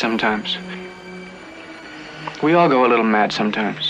sometimes. We all go a little mad sometimes.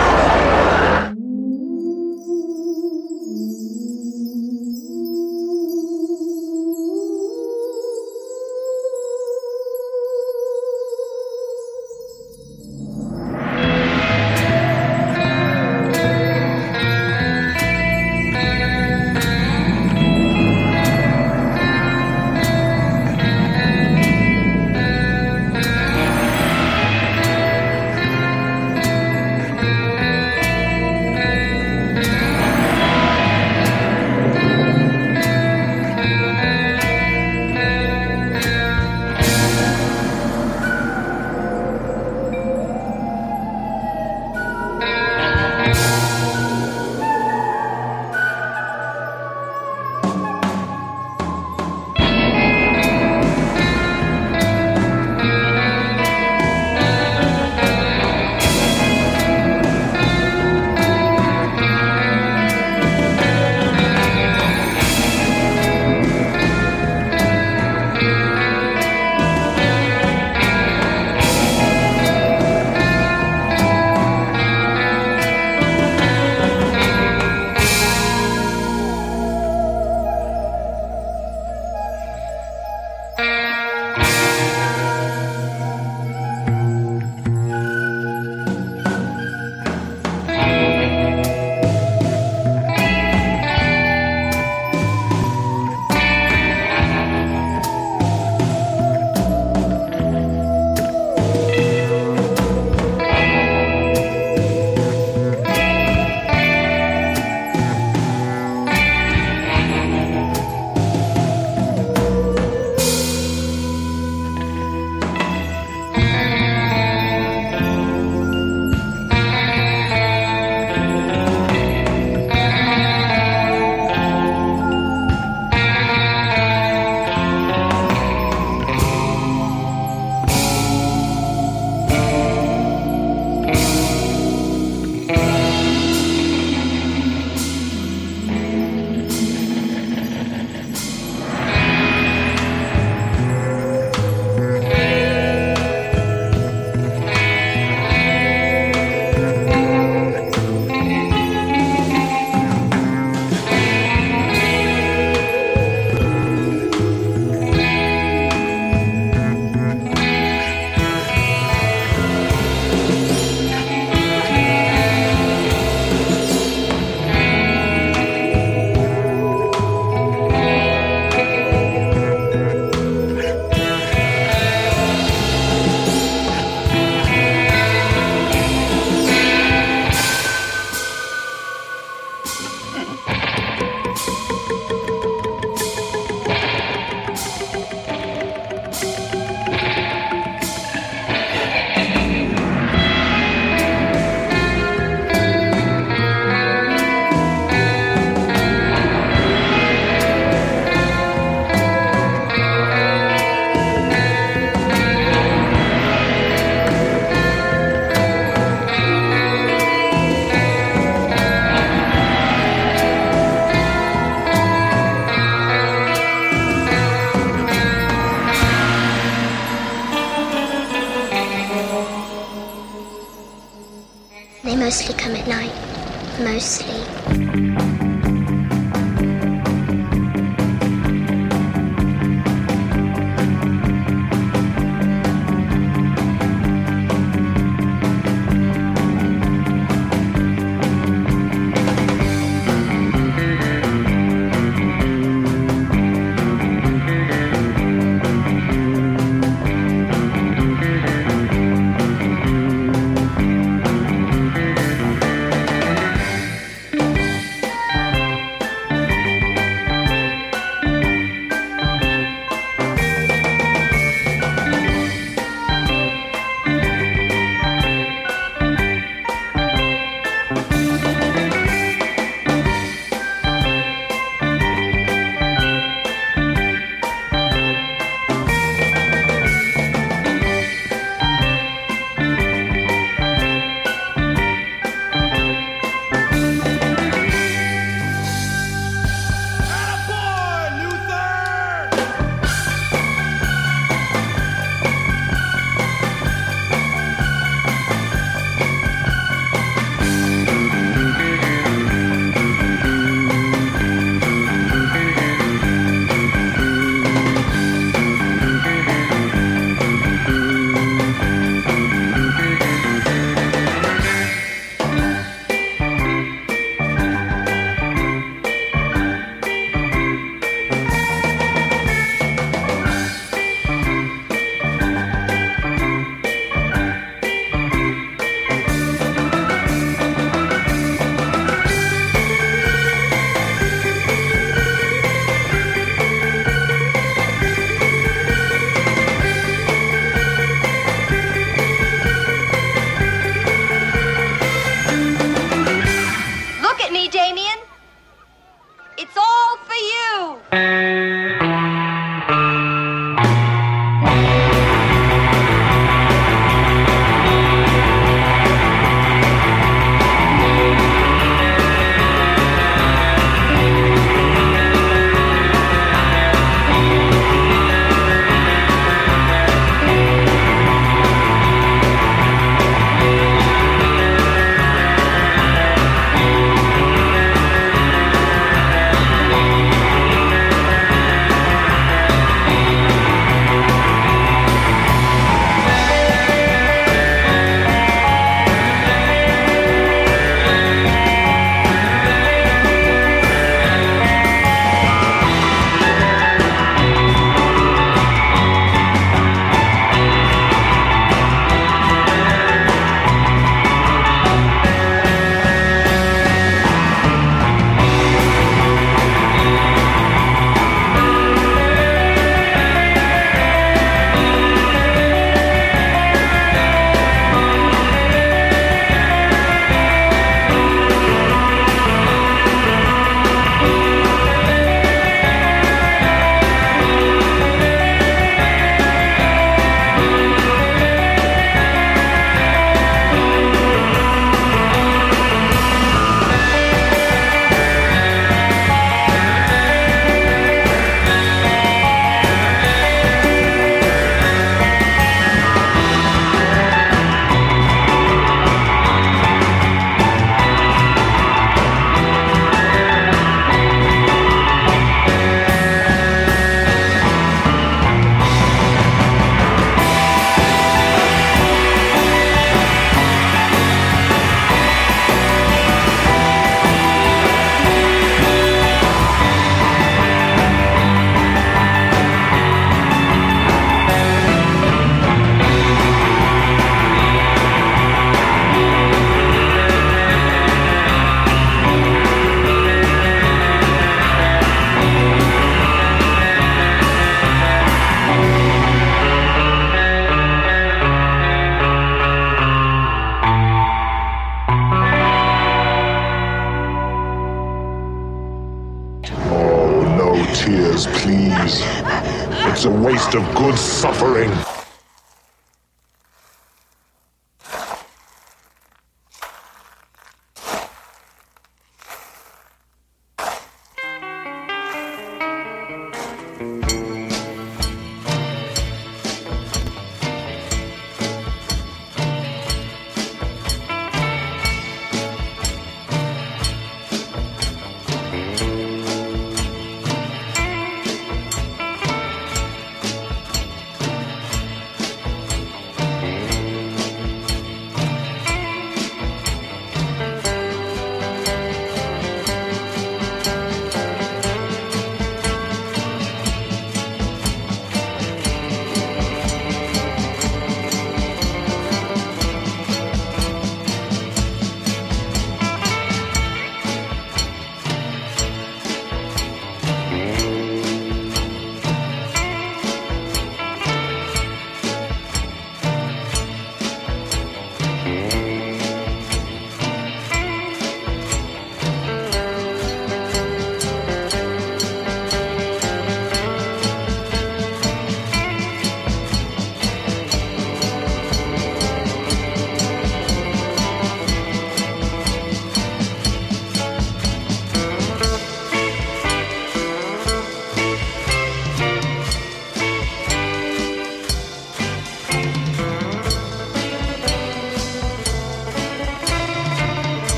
They mostly come at night. Mostly.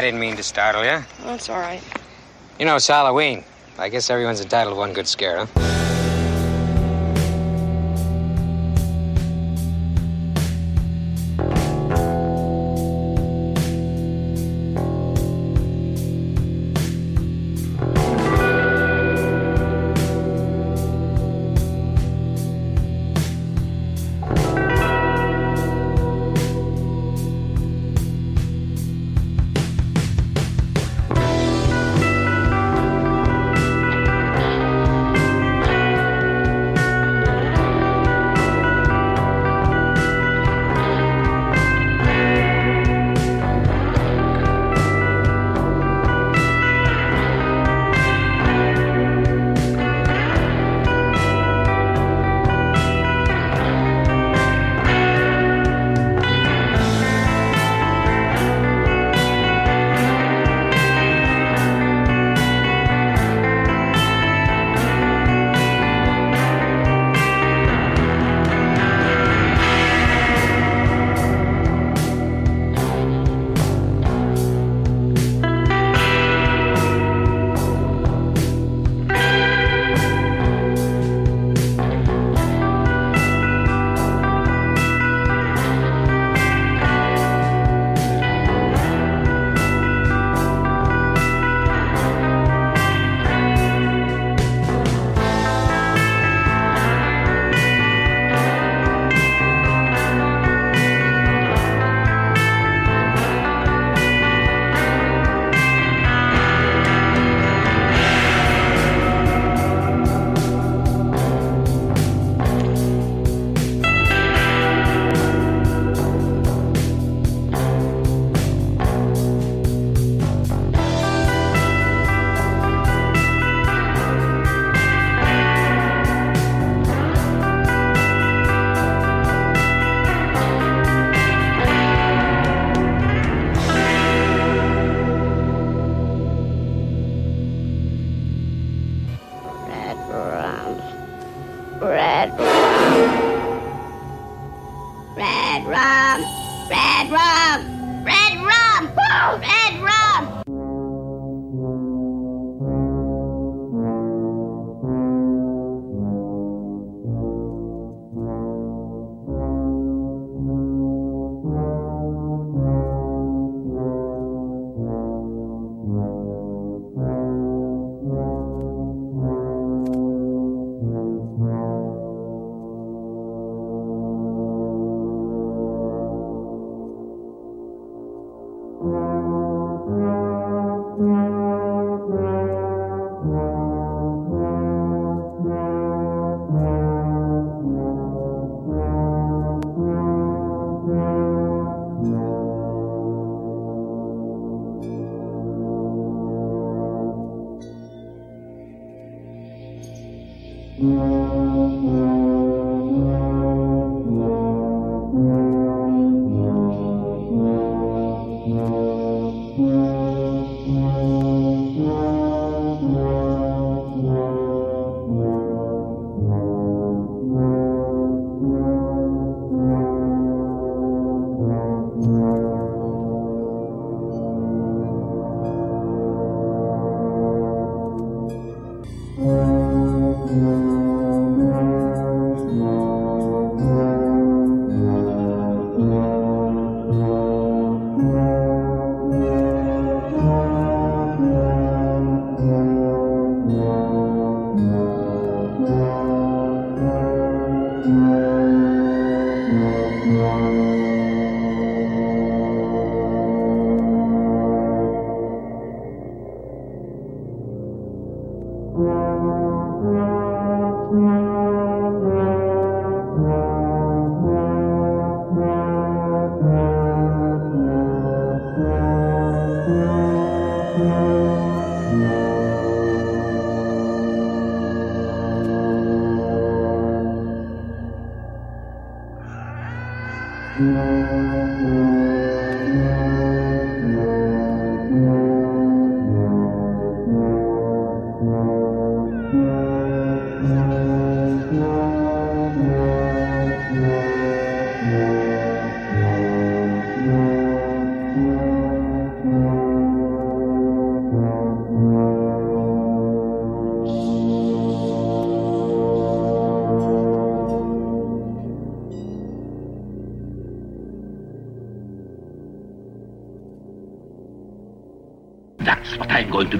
I didn't mean to startle you. That's all right. You know, it's Halloween. I guess everyone's entitled to one good scare, huh?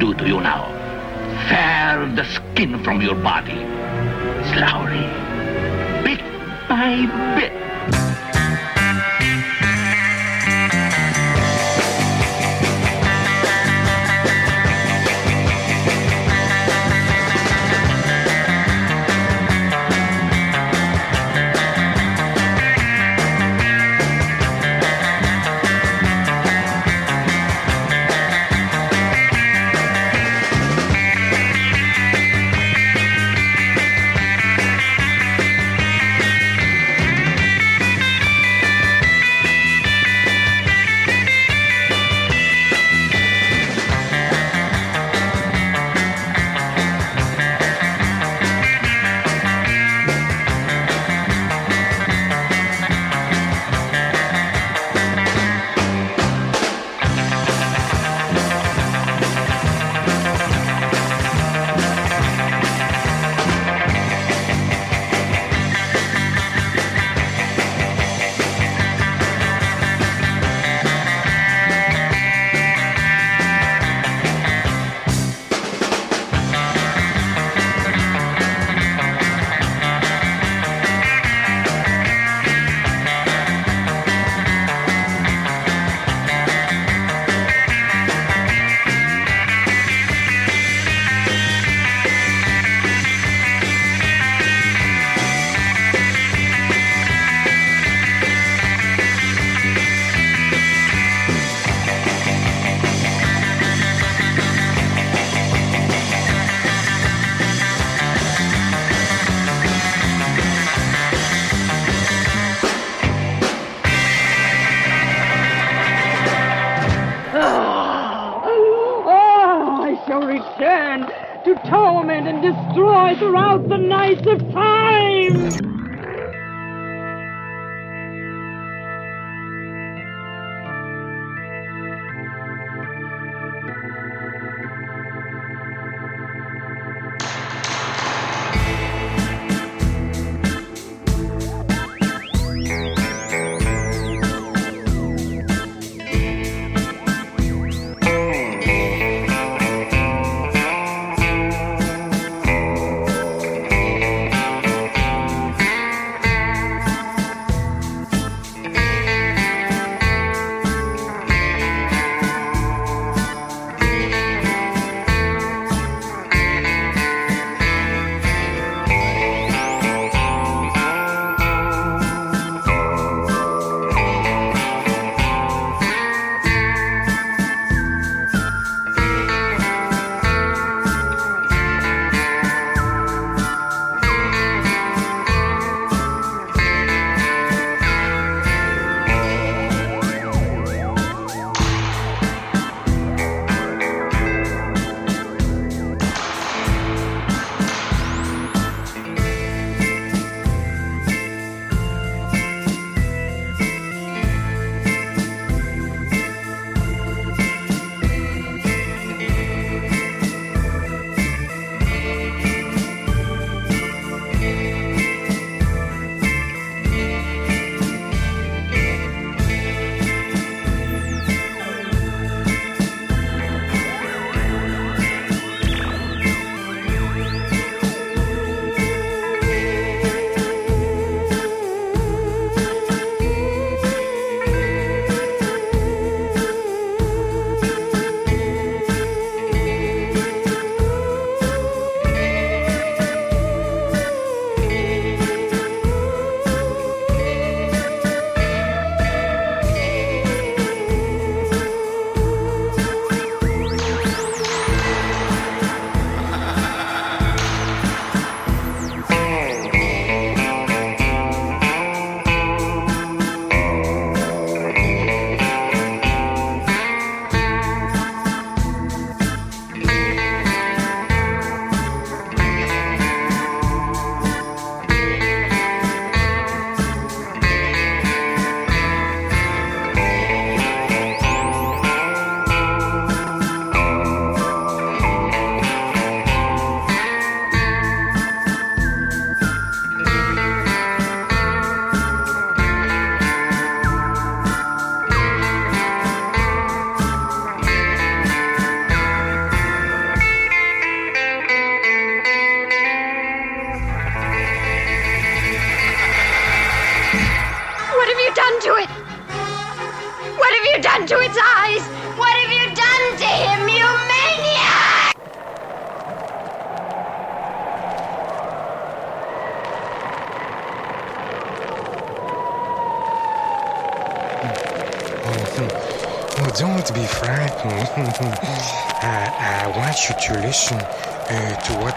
What I'm going to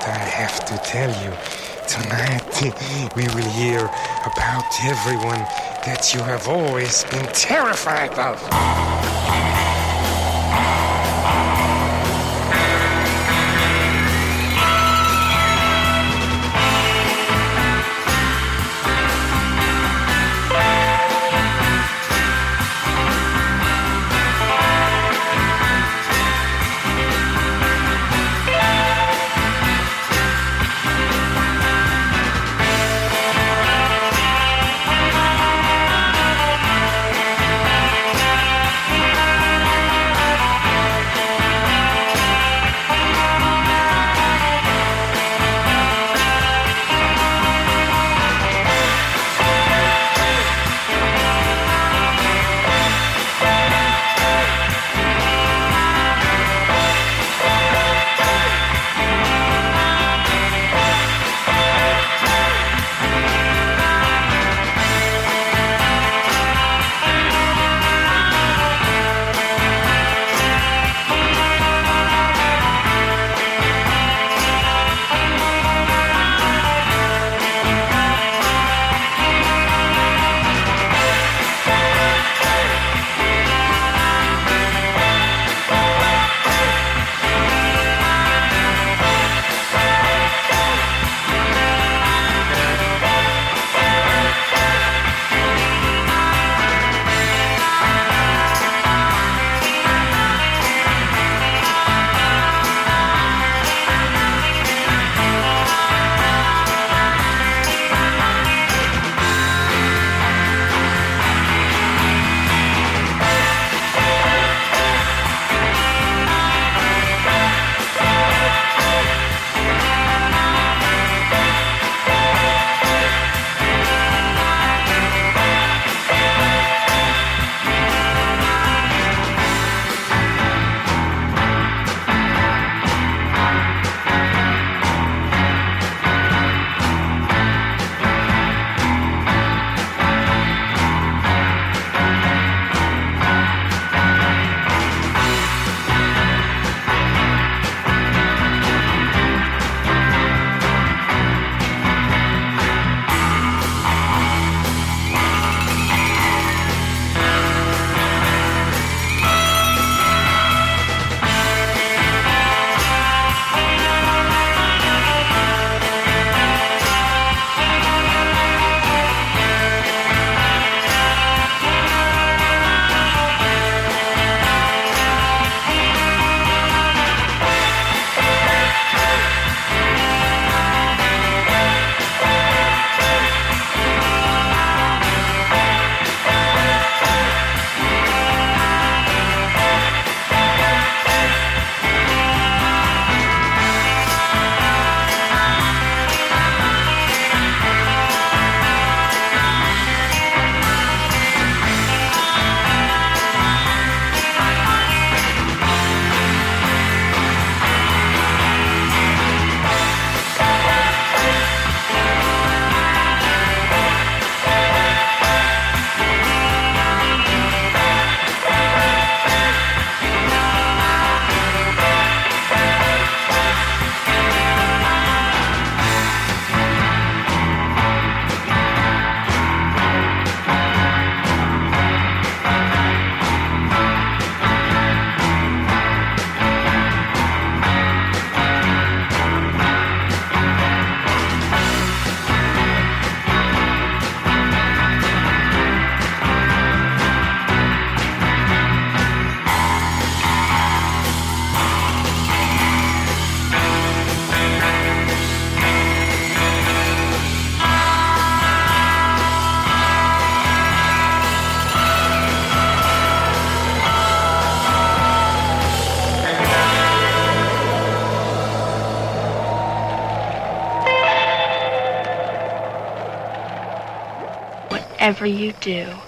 I have to tell you. Tonight, we will hear about everyone that you have always been terrified of. Whatever you do,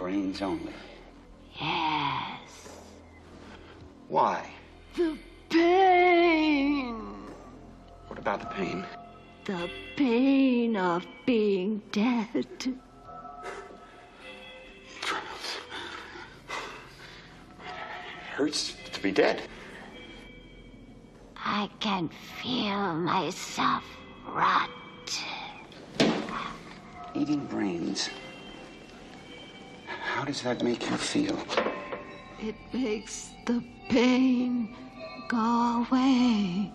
Brains only. Yes. Why? The pain. What about the pain? The pain of being dead. hurts to be dead. I can feel myself rot. Eating brains. How does that make you feel? It makes the pain go away.